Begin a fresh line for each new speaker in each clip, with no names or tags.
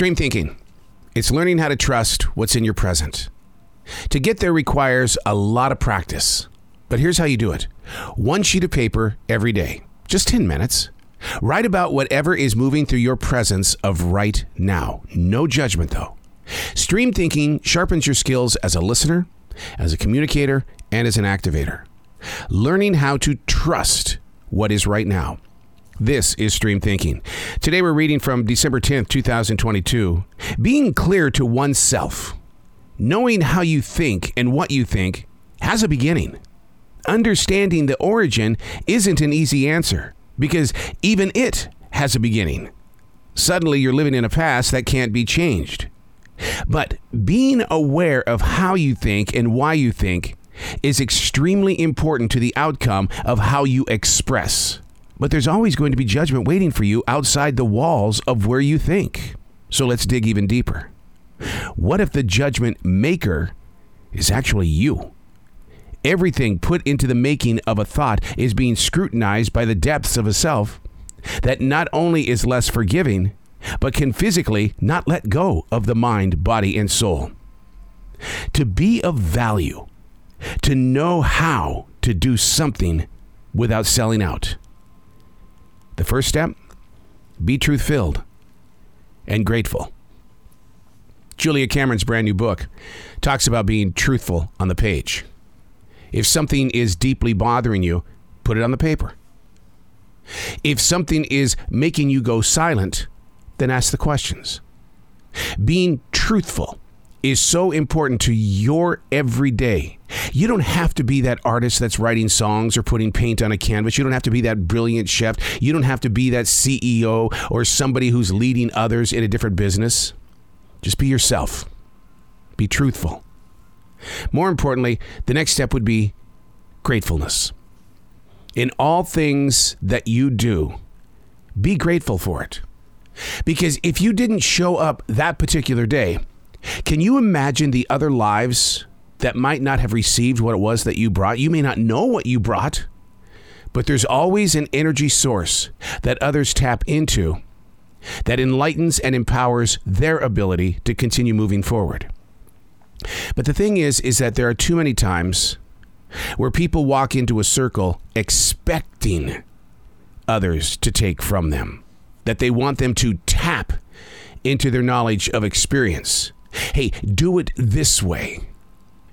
Stream thinking. It's learning how to trust what's in your present. To get there requires a lot of practice. But here's how you do it one sheet of paper every day, just 10 minutes. Write about whatever is moving through your presence of right now. No judgment, though. Stream thinking sharpens your skills as a listener, as a communicator, and as an activator. Learning how to trust what is right now. This is Stream Thinking. Today we're reading from December 10th, 2022. Being clear to oneself. Knowing how you think and what you think has a beginning. Understanding the origin isn't an easy answer because even it has a beginning. Suddenly you're living in a past that can't be changed. But being aware of how you think and why you think is extremely important to the outcome of how you express. But there's always going to be judgment waiting for you outside the walls of where you think. So let's dig even deeper. What if the judgment maker is actually you? Everything put into the making of a thought is being scrutinized by the depths of a self that not only is less forgiving, but can physically not let go of the mind, body, and soul. To be of value, to know how to do something without selling out. First step be truth filled and grateful. Julia Cameron's brand new book talks about being truthful on the page. If something is deeply bothering you, put it on the paper. If something is making you go silent, then ask the questions. Being truthful is so important to your everyday. You don't have to be that artist that's writing songs or putting paint on a canvas. You don't have to be that brilliant chef. You don't have to be that CEO or somebody who's leading others in a different business. Just be yourself. Be truthful. More importantly, the next step would be gratefulness. In all things that you do, be grateful for it. Because if you didn't show up that particular day, can you imagine the other lives that might not have received what it was that you brought? You may not know what you brought, but there's always an energy source that others tap into that enlightens and empowers their ability to continue moving forward. But the thing is is that there are too many times where people walk into a circle expecting others to take from them, that they want them to tap into their knowledge of experience. Hey, do it this way.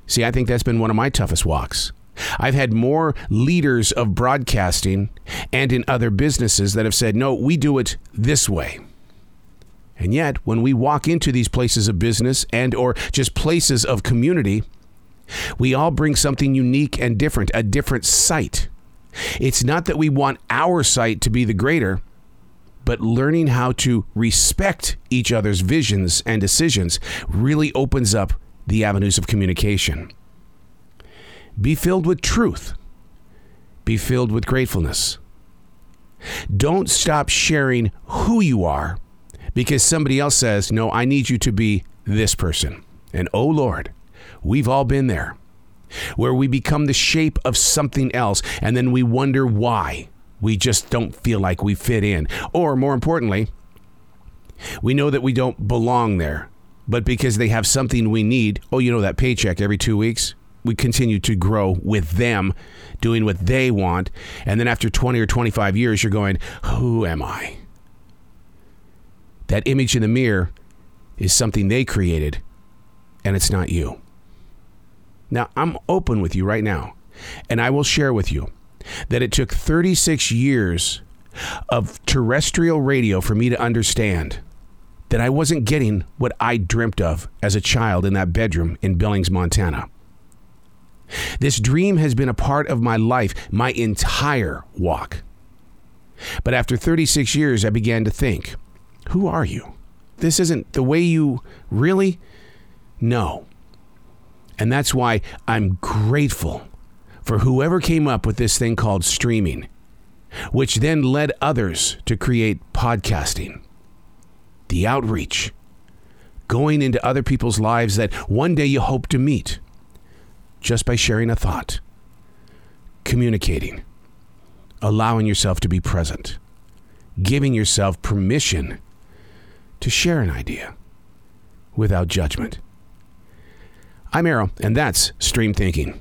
See, I think that's been one of my toughest walks. I've had more leaders of broadcasting and in other businesses that have said, no, we do it this way. And yet, when we walk into these places of business and or just places of community, we all bring something unique and different, a different sight. It's not that we want our sight to be the greater, but learning how to respect each other's visions and decisions really opens up the avenues of communication. Be filled with truth. Be filled with gratefulness. Don't stop sharing who you are because somebody else says, No, I need you to be this person. And oh Lord, we've all been there where we become the shape of something else and then we wonder why we just don't feel like we fit in. Or more importantly, we know that we don't belong there, but because they have something we need, oh, you know, that paycheck every two weeks, we continue to grow with them, doing what they want. And then after 20 or 25 years, you're going, Who am I? That image in the mirror is something they created, and it's not you. Now, I'm open with you right now, and I will share with you that it took 36 years of terrestrial radio for me to understand that I wasn't getting what I dreamt of as a child in that bedroom in Billings, Montana. This dream has been a part of my life, my entire walk. But after 36 years, I began to think who are you? This isn't the way you really know. And that's why I'm grateful for whoever came up with this thing called streaming, which then led others to create podcasting. The outreach, going into other people's lives that one day you hope to meet just by sharing a thought, communicating, allowing yourself to be present, giving yourself permission to share an idea without judgment. I'm Arroe, and that's Stream Thinking.